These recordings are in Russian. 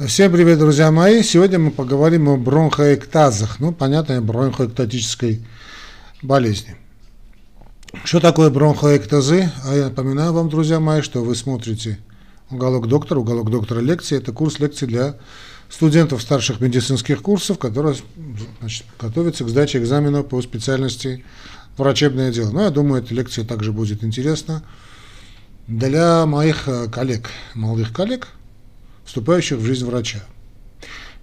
Всем привет, друзья мои! Сегодня мы поговорим о бронхоэктазах, ну, понятно, бронхоэктатической болезни. Что такое бронхоэктазы? А я напоминаю вам, друзья мои, что вы смотрите «Уголок доктора». «Уголок доктора» лекции – это курс лекций для студентов старших медицинских курсов, которые значит, готовятся к сдаче экзамена по специальности врачебное дело. Но я думаю, эта лекция также будет интересна для моих э, коллег, молодых коллег – вступающих в жизнь врача.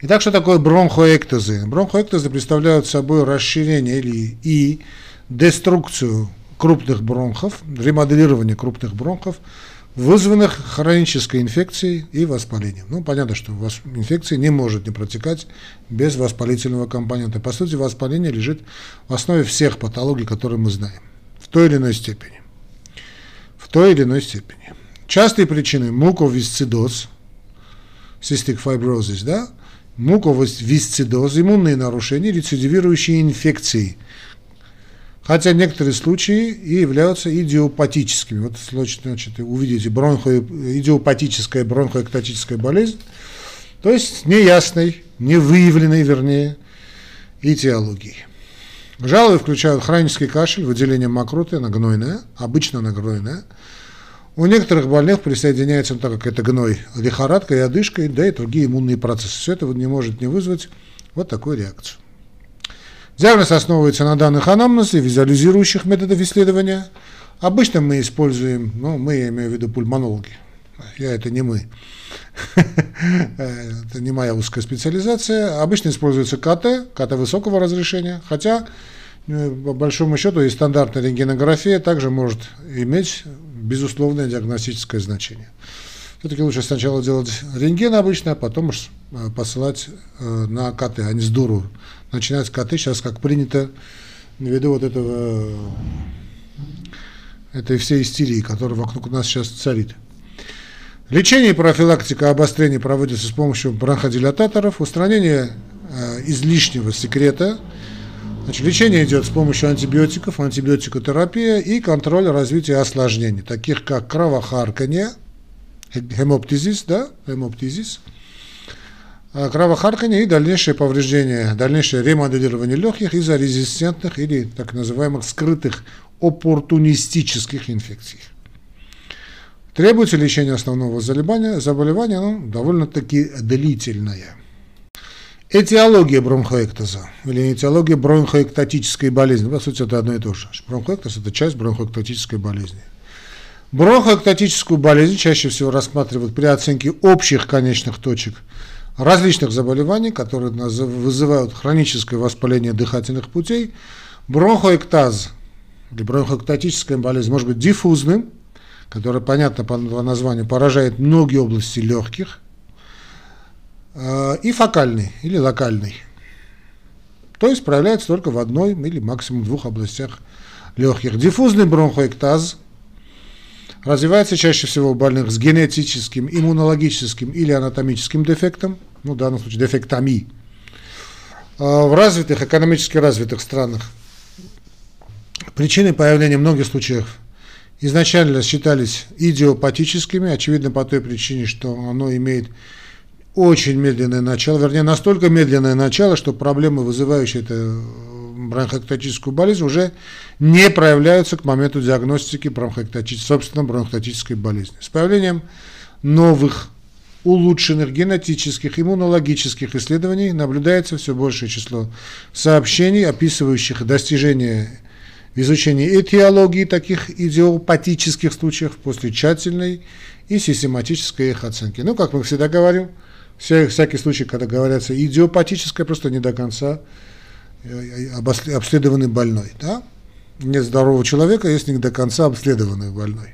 Итак, что такое бронхоэктазы? Бронхоэктазы представляют собой расширение или и деструкцию крупных бронхов, ремоделирование крупных бронхов, вызванных хронической инфекцией и воспалением. Ну, понятно, что инфекция не может не протекать без воспалительного компонента. По сути, воспаление лежит в основе всех патологий, которые мы знаем, в той или иной степени. В той или иной степени. Частые причины муковисцидоз – cystic fibrosis, да, муковисцидоз, иммунные нарушения, рецидивирующие инфекции. Хотя некоторые случаи и являются идиопатическими. Вот, значит, увидите бронхо, идиопатическая бронхоэктатическая болезнь, то есть неясной, невыявленной, вернее, этиологии. Жалобы включают хронический кашель, выделение мокроты, она гнойная, обычно она гнойная, у некоторых больных присоединяется, ну, так как это гной, лихорадка и одышка, да и другие иммунные процессы. Все это не может не вызвать вот такую реакцию. Диагноз основывается на данных анамнеза и визуализирующих методов исследования. Обычно мы используем, ну, мы, я имею в виду пульмонологи, я это не мы, это не моя узкая специализация. Обычно используется КТ, КТ высокого разрешения, хотя э, по большому счету и стандартная рентгенография также может иметь безусловное диагностическое значение. Все-таки лучше сначала делать рентген обычно, а потом уж э, посылать э, на КТ, а не дуру. Начинать с КТ сейчас как принято ввиду вот этого этой всей истерии, которая вокруг нас сейчас царит. Лечение и профилактика обострения проводится с помощью бронходилататоров, устранение э, излишнего секрета – Значит, лечение идет с помощью антибиотиков, антибиотикотерапия и контроль развития осложнений, таких как кровохарканье, гемоптизис, да, гемоптизис, а, кровохарканье и дальнейшее повреждение, дальнейшее ремоделирование легких из-за резистентных или так называемых скрытых оппортунистических инфекций. Требуется лечение основного заболевания, заболевание оно довольно-таки длительное. Этиология бронхоэктаза или этиология бронхоэктатической болезни. По сути, это одно и то же. Бронхоэктаз – это часть бронхоэктатической болезни. Бронхоэктатическую болезнь чаще всего рассматривают при оценке общих конечных точек различных заболеваний, которые вызывают хроническое воспаление дыхательных путей. Бронхоэктаз или бронхоэктатическая болезнь может быть диффузным, которая, понятно по названию, поражает многие области легких – и фокальный или локальный. То есть проявляется только в одной или максимум двух областях легких. Диффузный бронхоэктаз развивается чаще всего у больных с генетическим, иммунологическим или анатомическим дефектом, ну, в данном случае дефектами, э, в развитых, экономически развитых странах. Причины появления многих случаев изначально считались идиопатическими, очевидно по той причине, что оно имеет очень медленное начало, вернее, настолько медленное начало, что проблемы, вызывающие эту бронхоэктатическую болезнь, уже не проявляются к моменту диагностики бронхоэктатической, собственно, бронхоэктатической болезни. С появлением новых улучшенных генетических, иммунологических исследований наблюдается все большее число сообщений, описывающих достижения в изучении этиологии таких идиопатических случаев после тщательной и систематической их оценки. Ну, как мы всегда говорим, все, всякий случай, когда говорится идиопатическое, просто не до конца э, обследованный больной. Да? Нет здорового человека, есть не до конца обследованный больной.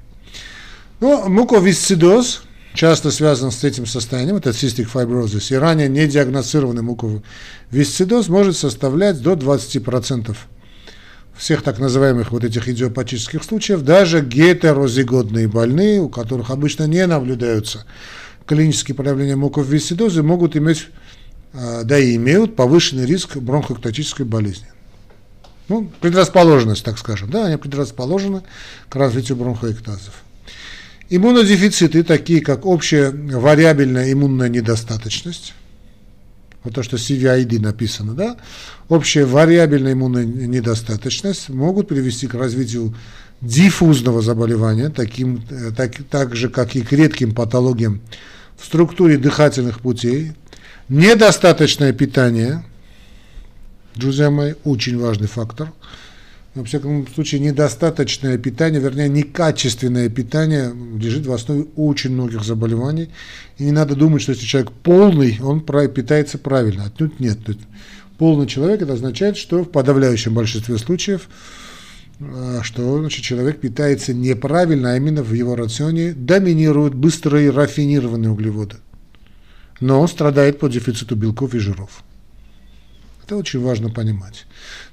Ну, муковисцидоз часто связан с этим состоянием, это cystic fibrosis, и ранее не диагностированный муковисцидоз может составлять до 20% всех так называемых вот этих идиопатических случаев, даже гетерозигодные больные, у которых обычно не наблюдаются клинические проявления муковисцидозы могут иметь, а, да и имеют повышенный риск бронхоэктатической болезни. Ну, предрасположенность, так скажем, да, они предрасположены к развитию бронхоэктазов. Иммунодефициты, такие как общая вариабельная иммунная недостаточность, вот то, что CVID написано, да, общая вариабельная иммунная недостаточность могут привести к развитию диффузного заболевания, таким, э, так, так же, как и к редким патологиям в структуре дыхательных путей, недостаточное питание, друзья мои, очень важный фактор – во всяком случае, недостаточное питание, вернее, некачественное питание лежит в основе очень многих заболеваний. И не надо думать, что если человек полный, он питается правильно. Отнюдь нет. Полный человек, это означает, что в подавляющем большинстве случаев, что значит, человек питается неправильно, а именно в его рационе доминируют быстрые рафинированные углеводы. Но он страдает по дефициту белков и жиров. Это очень важно понимать.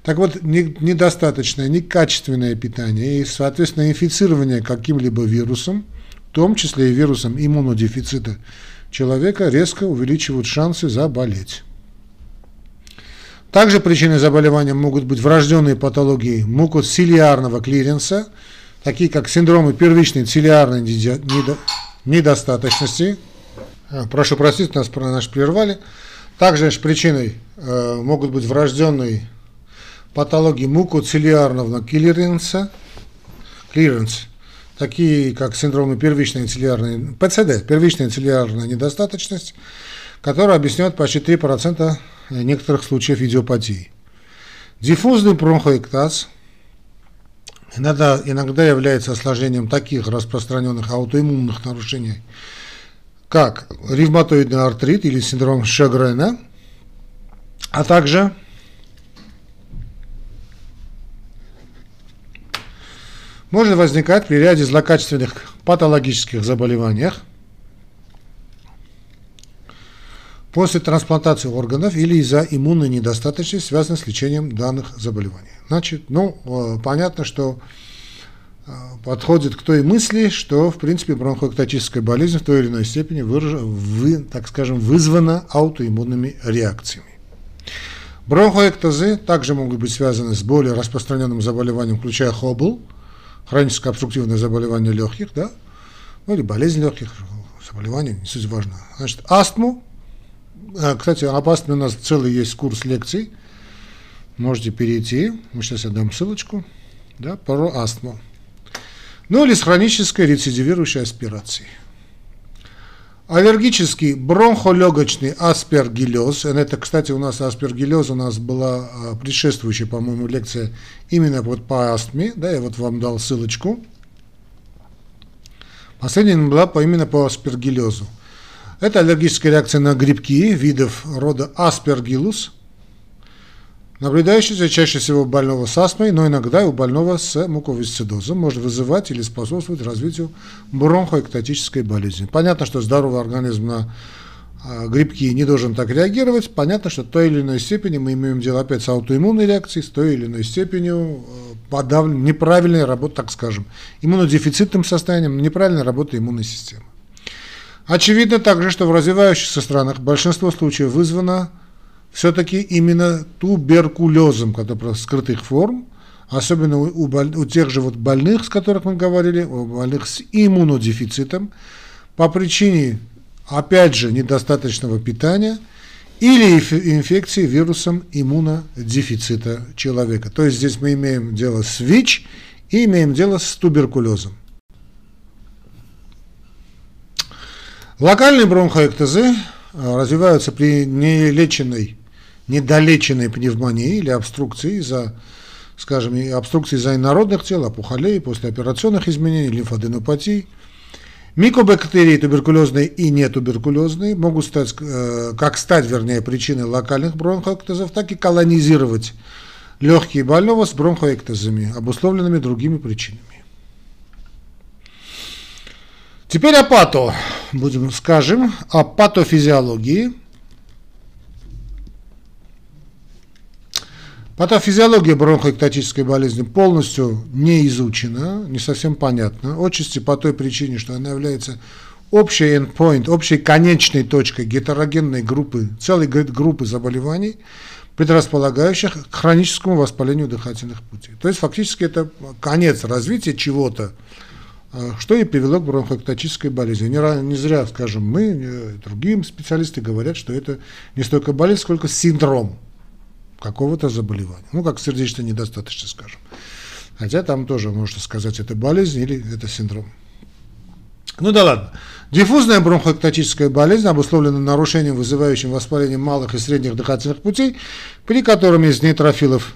Так вот, недостаточное, некачественное питание и, соответственно, инфицирование каким-либо вирусом, в том числе и вирусом иммунодефицита человека, резко увеличивают шансы заболеть. Также причиной заболевания могут быть врожденные патологии мукоцилиарного клиренса, такие как синдромы первичной цилиарной недостаточности. А, прошу простить, нас, нас прервали. Также причиной э, могут быть врожденные патологии мукоцилиарного клиренса, клиренс, такие как синдромы первичной цилиарной, ПЦД, первичная цилиарная недостаточность, которая объясняет почти 3% некоторых случаев идиопатии. Диффузный бронхоэктаз иногда, иногда является осложнением таких распространенных аутоиммунных нарушений, как ревматоидный артрит или синдром Шагрена, а также может возникать при ряде злокачественных патологических заболеваниях после трансплантации органов или из-за иммунной недостаточности, связанной с лечением данных заболеваний. Значит, ну, э, понятно, что Э, подходит к той мысли, что, в принципе, бронхоэктатическая болезнь в той или иной степени, выраж... вы, так скажем, вызвана аутоиммунными реакциями. Бронхоэктазы также могут быть связаны с более распространенным заболеванием, включая хобл, хроническое обструктивное заболевание легких, да, ну или болезнь легких, заболевание, не суть важно. Значит, астму, кстати, об астме у нас целый есть курс лекций, можете перейти, мы сейчас я дам ссылочку, да, про астму ну или с хронической рецидивирующей аспирацией. Аллергический бронхолегочный аспергиллез, это, кстати, у нас аспергиллез, у нас была а, предшествующая, по-моему, лекция именно вот по астме, да, я вот вам дал ссылочку. Последняя была по, именно по аспергиллезу. Это аллергическая реакция на грибки видов рода аспергиллус – наблюдающийся чаще всего у больного с астмой, но иногда и у больного с муковисцидозом, может вызывать или способствовать развитию бронхоэктатической болезни. Понятно, что здоровый организм на а, грибки не должен так реагировать. Понятно, что в той или иной степени мы имеем дело опять с аутоиммунной реакцией, с той или иной степенью э, подавлен, неправильной работы, так скажем, иммунодефицитным состоянием, неправильной работы иммунной системы. Очевидно также, что в развивающихся странах большинство случаев вызвано все-таки именно туберкулезом, который скрытых форм, особенно у, у тех же вот больных, с которых мы говорили, у больных с иммунодефицитом, по причине, опять же, недостаточного питания или инфекции вирусом иммунодефицита человека. То есть здесь мы имеем дело с ВИЧ и имеем дело с туберкулезом. Локальные бронхоэктазы э, развиваются при нелеченной недолеченной пневмонии или обструкции из-за, скажем, обструкции из-за инородных тел, опухолей, послеоперационных изменений, лимфоденопатий. Микобактерии туберкулезные и нетуберкулезные могут стать, э, как стать, вернее, причиной локальных бронхоэктазов, так и колонизировать легкие больного с бронхоэктазами, обусловленными другими причинами. Теперь о пато, будем скажем, о патофизиологии – Патофизиология бронхоэктатической болезни полностью не изучена, не совсем понятна, отчасти по той причине, что она является общей endpoint, общей конечной точкой гетерогенной группы, целой группы заболеваний, предрасполагающих к хроническому воспалению дыхательных путей. То есть фактически это конец развития чего-то, что и привело к бронхоэктатической болезни. Не, не зря, скажем, мы, другие специалисты говорят, что это не столько болезнь, сколько синдром какого-то заболевания. Ну, как сердечная недостаточность, скажем. Хотя там тоже можно сказать, это болезнь или это синдром. Ну да ладно. Диффузная бронхоэктатическая болезнь обусловлена нарушением, вызывающим воспаление малых и средних дыхательных путей, при котором из нейтрофилов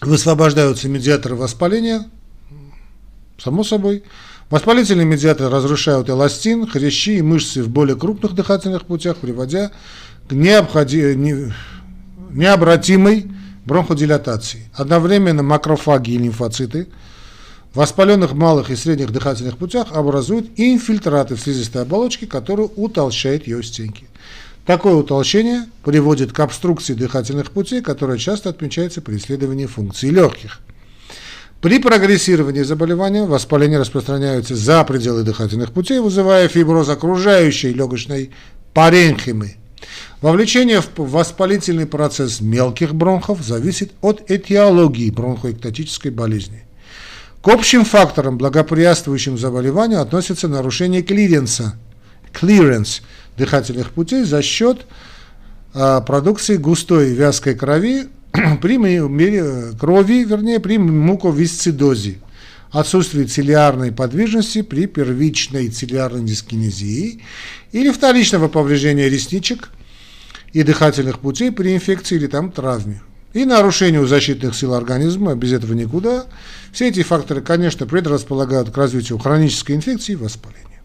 высвобождаются медиаторы воспаления, само собой. Воспалительные медиаторы разрушают эластин, хрящи и мышцы в более крупных дыхательных путях, приводя к необходи... не... необратимой бронходилатации. Одновременно макрофаги и лимфоциты в воспаленных малых и средних дыхательных путях образуют инфильтраты в слизистой оболочке, которые утолщают ее стенки. Такое утолщение приводит к обструкции дыхательных путей, которая часто отмечается при исследовании функций легких. При прогрессировании заболевания воспаление распространяется за пределы дыхательных путей, вызывая фиброз окружающей легочной паренхимы. Вовлечение в воспалительный процесс мелких бронхов зависит от этиологии бронхоэктатической болезни. К общим факторам, благоприятствующим заболеванию, относятся нарушение клиренса, clearance дыхательных путей за счет а, продукции густой вязкой крови при крови, вернее, при муковисцидозе, отсутствие цилиарной подвижности при первичной цилиарной дискинезии или вторичного повреждения ресничек и дыхательных путей при инфекции или там травме. И нарушению защитных сил организма, без этого никуда. Все эти факторы, конечно, предрасполагают к развитию хронической инфекции и воспаления.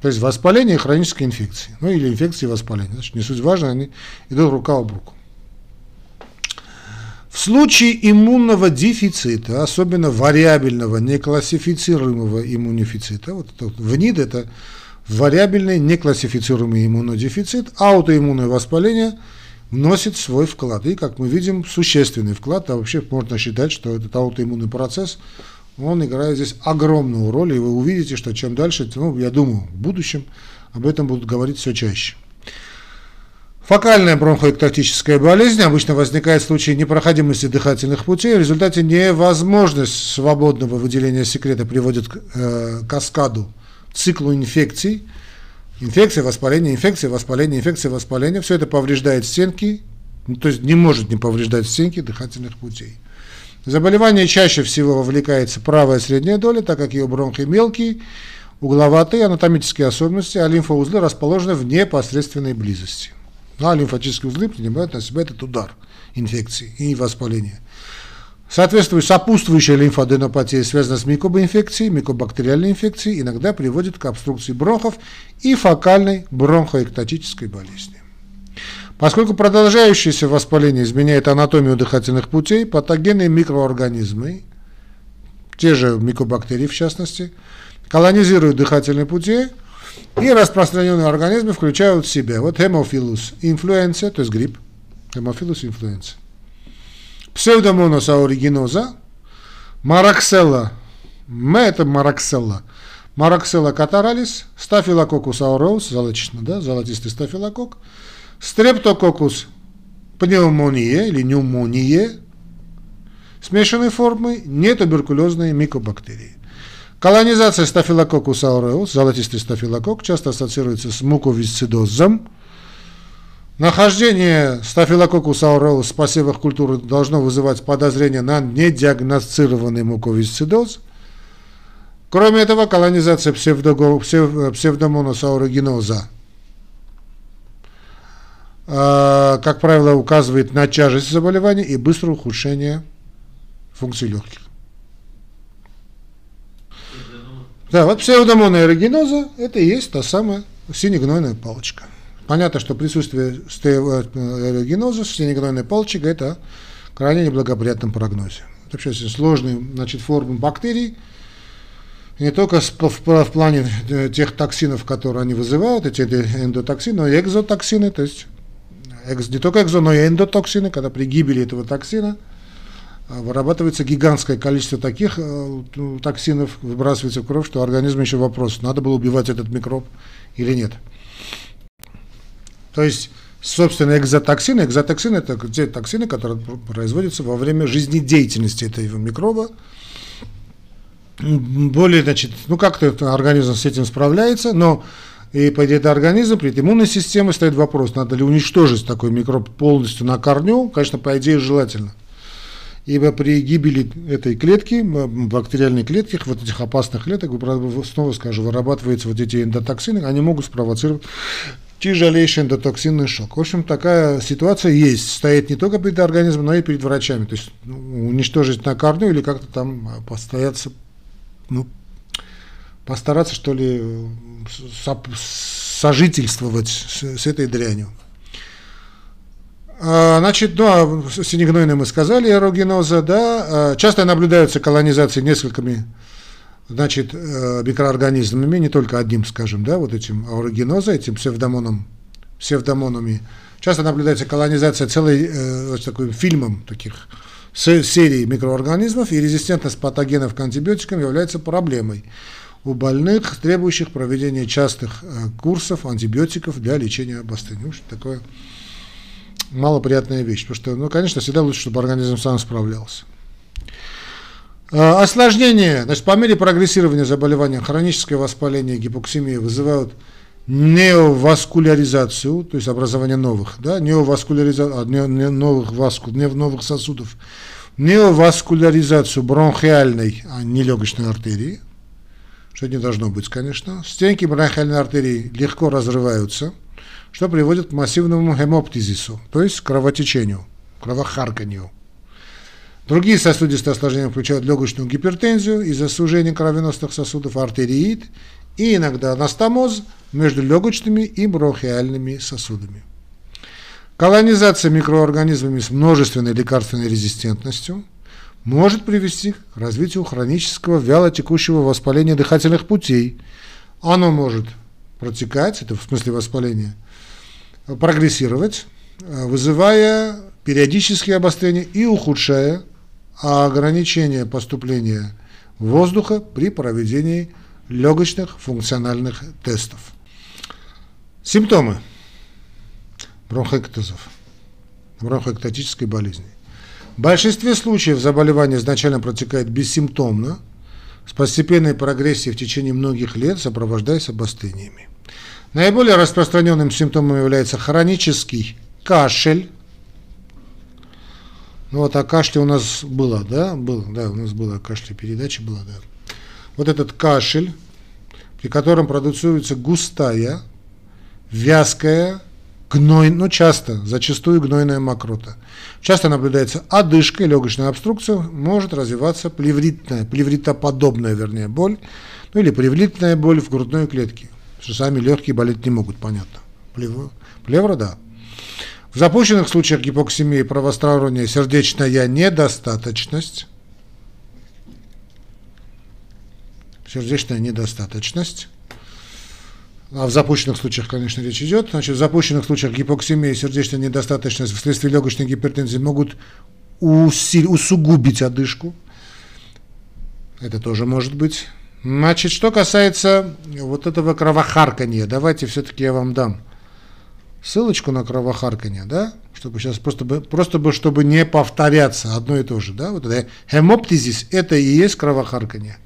То есть воспаление и хроническая инфекция. Ну или инфекции и воспаление. Значит, не суть важно, они идут рука об руку. Случае иммунного дефицита, особенно вариабельного, неклассифицируемого иммунодефицита, вот это ВНИД – это вариабельный, неклассифицируемый иммунодефицит, аутоиммунное воспаление вносит свой вклад. И, как мы видим, существенный вклад, а вообще можно считать, что этот аутоиммунный процесс – он играет здесь огромную роль, и вы увидите, что чем дальше, ну, я думаю, в будущем об этом будут говорить все чаще. Фокальная бронхоэктатическая болезнь обычно возникает в случае непроходимости дыхательных путей. В результате невозможность свободного выделения секрета приводит к э, каскаду, циклу инфекций. Инфекция, воспаление, инфекция, воспаление, инфекция, воспаление. Все это повреждает стенки, ну, то есть не может не повреждать стенки дыхательных путей. Заболевание чаще всего вовлекается правая средняя доля, так как ее бронхи мелкие, угловатые анатомические особенности, а лимфоузлы расположены в непосредственной близости. Ну, лимфатические узлы принимают на себя этот удар инфекции и воспаления. Соответственно, сопутствующая лимфоденопатия связана с микобоинфекцией, микобактериальной инфекцией, иногда приводит к обструкции бронхов и фокальной бронхоэктатической болезни. Поскольку продолжающееся воспаление изменяет анатомию дыхательных путей, патогенные микроорганизмы, те же микобактерии в частности, колонизируют дыхательные пути, и распространенные организмы включают в себя вот хемофилус инфлюенция, то есть грипп, хемофилус инфлюенция, псевдомонос аоригиноза, маракселла, это маракселла, маракселла катаралис, стафилококус ауреус, золотично, да, золотистый стафилокок, Стрептококус пневмония или пневмония. Смешанной формы, нетуберкулезные микобактерии. Колонизация стафилококус ауреус, золотистый стафилокок, часто ассоциируется с муковисцидозом. Нахождение стафилококус ауреус в посевах культуры должно вызывать подозрение на недиагностированный муковисцидоз. Кроме этого, колонизация псевдомонус аурогеноза а, как правило, указывает на тяжесть заболевания и быстрое ухудшение функций легких. Да, вот псевдомонная эрогеноза – это и есть та самая синегнойная палочка. Понятно, что присутствие эрогеноза, синегнойной палочки – это крайне неблагоприятном прогнозе. Это вообще сложные значит, формы бактерий, не только в, плане э, тех токсинов, которые они вызывают, эти эндотоксины, но и экзотоксины, то есть не только экзо, но и эндотоксины, когда при гибели этого токсина вырабатывается гигантское количество таких э, ну, токсинов, выбрасывается в кровь, что организм еще вопрос, надо было убивать этот микроб или нет. То есть, собственно, экзотоксины, экзотоксины это те токсины, которые производятся во время жизнедеятельности этого микроба. более, значит, ну как-то организм с этим справляется, но и по идее, организм, при иммунной системе стоит вопрос, надо ли уничтожить такой микроб полностью на корню, конечно, по идее желательно. Ибо при гибели этой клетки, бактериальной клетки, вот этих опасных клеток, снова скажу, вырабатываются вот эти эндотоксины, они могут спровоцировать тяжелейший эндотоксинный шок. В общем, такая ситуация есть. Стоит не только перед организмом, но и перед врачами. То есть ну, уничтожить на корню или как-то там постояться, ну, постараться, что ли, сожительствовать с, с этой дрянью. А, значит, ну, а синегнойно мы сказали, аэрогеноза, да, а, часто наблюдаются колонизации несколькими, значит, э, микроорганизмами, не только одним, скажем, да, вот этим аэрогеноза, этим псевдомоном, псевдомонами. Часто наблюдается колонизация целой, э, такой фильмом таких, серии микроорганизмов, и резистентность патогенов к антибиотикам является проблемой у больных, требующих проведения частых э, курсов антибиотиков для лечения обострения. В такое малоприятная вещь, потому что, ну, конечно, всегда лучше, чтобы организм сам справлялся. Э, осложнения, значит, по мере прогрессирования заболевания, хроническое воспаление, гипоксимия вызывают неоваскуляризацию, то есть образование новых, да, неоваскуляризацию, а, новых, васку, новых сосудов, неоваскуляризацию бронхиальной, а не легочной артерии, что не должно быть, конечно. Стенки бронхиальной артерии легко разрываются, что приводит к массивному гемоптизису, то есть кровотечению, кровохарканью. Другие сосудистые осложнения включают легочную гипертензию из-за сужения кровеносных сосудов, артериит и иногда анастомоз между легочными и бронхиальными сосудами. Колонизация микроорганизмами с множественной лекарственной резистентностью – может привести к развитию хронического вялотекущего воспаления дыхательных путей. Оно может протекать, это в смысле воспаления, прогрессировать, вызывая периодические обострения и ухудшая ограничение поступления воздуха при проведении легочных функциональных тестов. Симптомы бронхоэктозов, бронхоэктатической болезни. В большинстве случаев заболевание изначально протекает бессимптомно, с постепенной прогрессией в течение многих лет, сопровождаясь обострениями. Наиболее распространенным симптомом является хронический кашель. Ну вот о кашле у нас было, да? Был, да, у нас было о кашле передача была, да. Вот этот кашель, при котором продуцируется густая, вязкая, гной, ну часто, зачастую гнойная мокрота. Часто наблюдается одышка и легочная обструкция, может развиваться плевритная, плевритоподобная, вернее, боль, ну или плевритная боль в грудной клетке, что сами легкие болеть не могут, понятно. Плев, плевра, да. В запущенных случаях гипоксимии правосторонняя сердечная недостаточность, сердечная недостаточность, а в запущенных случаях, конечно, речь идет. Значит, в запущенных случаях гипоксимия и сердечная недостаточность вследствие легочной гипертензии могут усили, усугубить одышку. Это тоже может быть. Значит, что касается вот этого кровохаркания, давайте все-таки я вам дам ссылочку на кровохарканье, да, чтобы сейчас просто бы, просто бы, чтобы не повторяться одно и то же, да, вот это хемоптизис, это и есть кровохарканье.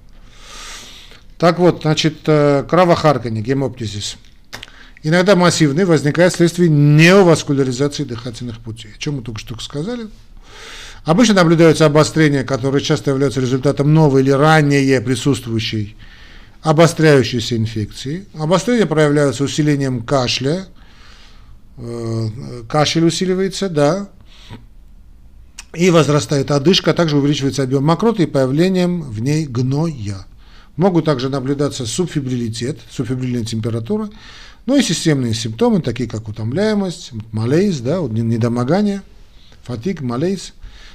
Так вот, значит, э, кровохарканье, гемоптизис. Иногда массивный возникает вследствие неоваскуляризации дыхательных путей. О чем мы только что сказали. Обычно наблюдаются обострения, которые часто являются результатом новой или ранее присутствующей обостряющейся инфекции. Обострения проявляются усилением кашля. Э, кашель усиливается, да. И возрастает одышка, а также увеличивается объем мокроты и появлением в ней гноя. Могут также наблюдаться субфибрилитет, субфибрильная температура, ну и системные симптомы, такие как утомляемость, малейз, да, недомогание, фатик, малейз.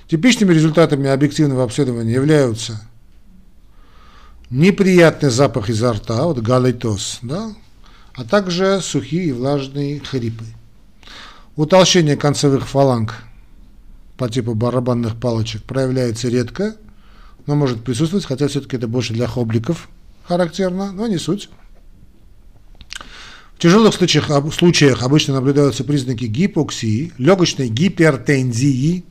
Типичными результатами объективного обследования являются неприятный запах изо рта, вот галитоз, да, а также сухие и влажные хрипы. Утолщение концевых фаланг по типу барабанных палочек проявляется редко – но может присутствовать, хотя все-таки это больше для хобликов характерно, но не суть. В тяжелых случаях, случаях обычно наблюдаются признаки гипоксии, легочной гипертензии,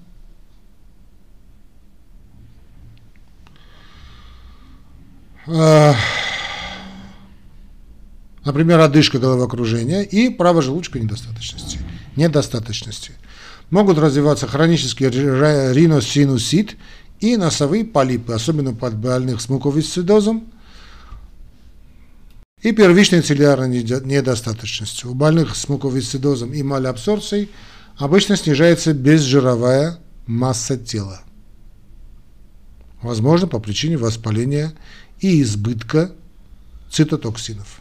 например, одышка головокружения и правожелудочковой недостаточности. недостаточности. Могут развиваться хронический риносинусит и носовые полипы, особенно под больных с муковисцидозом и первичной целлюлярной недостаточностью. У больных с муковисцидозом и малоабсорбцией обычно снижается безжировая масса тела. Возможно, по причине воспаления и избытка цитотоксинов.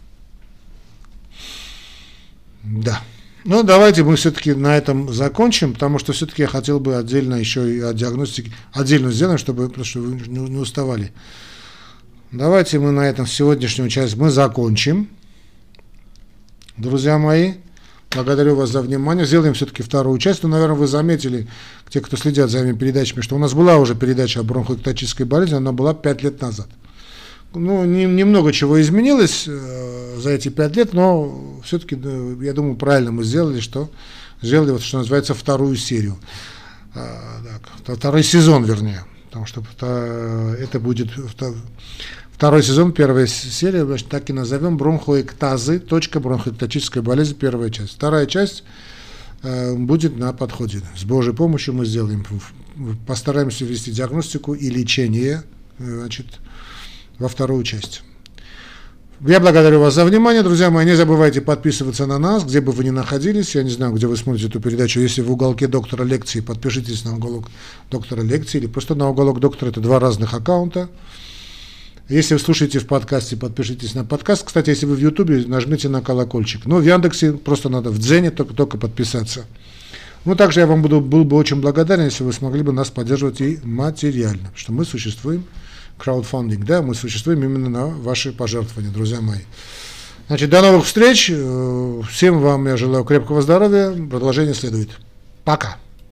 Да. Ну, давайте мы все-таки на этом закончим, потому что все-таки я хотел бы отдельно еще и о диагностике, отдельно сделаем, чтобы потому что вы не, уставали. Давайте мы на этом сегодняшнюю часть мы закончим. Друзья мои, благодарю вас за внимание. Сделаем все-таки вторую часть. Ну, наверное, вы заметили, те, кто следят за моими передачами, что у нас была уже передача о бронхоэктатической болезни, она была 5 лет назад ну, не, немного чего изменилось э, за эти пять лет, но все-таки, я думаю, правильно мы сделали, что сделали, вот, что называется, вторую серию. Э, так, второй сезон, вернее. Потому что это будет второй сезон, первая серия, значит, так и назовем бронхоэктазы, точка бронхоэктатическая болезнь, первая часть. Вторая часть э, будет на подходе. С Божьей помощью мы сделаем, постараемся ввести диагностику и лечение, э, значит, во вторую часть. Я благодарю вас за внимание, друзья мои. Не забывайте подписываться на нас, где бы вы ни находились. Я не знаю, где вы смотрите эту передачу. Если в уголке доктора лекции, подпишитесь на уголок доктора лекции или просто на уголок доктора. Это два разных аккаунта. Если вы слушаете в подкасте, подпишитесь на подкаст. Кстати, если вы в Ютубе, нажмите на колокольчик. Но в Яндексе просто надо в Дзене только, только подписаться. Ну, также я вам буду, был бы очень благодарен, если вы смогли бы нас поддерживать и материально, что мы существуем краудфандинг, да, мы существуем именно на ваши пожертвования, друзья мои. Значит, до новых встреч. Всем вам я желаю крепкого здоровья. Продолжение следует. Пока.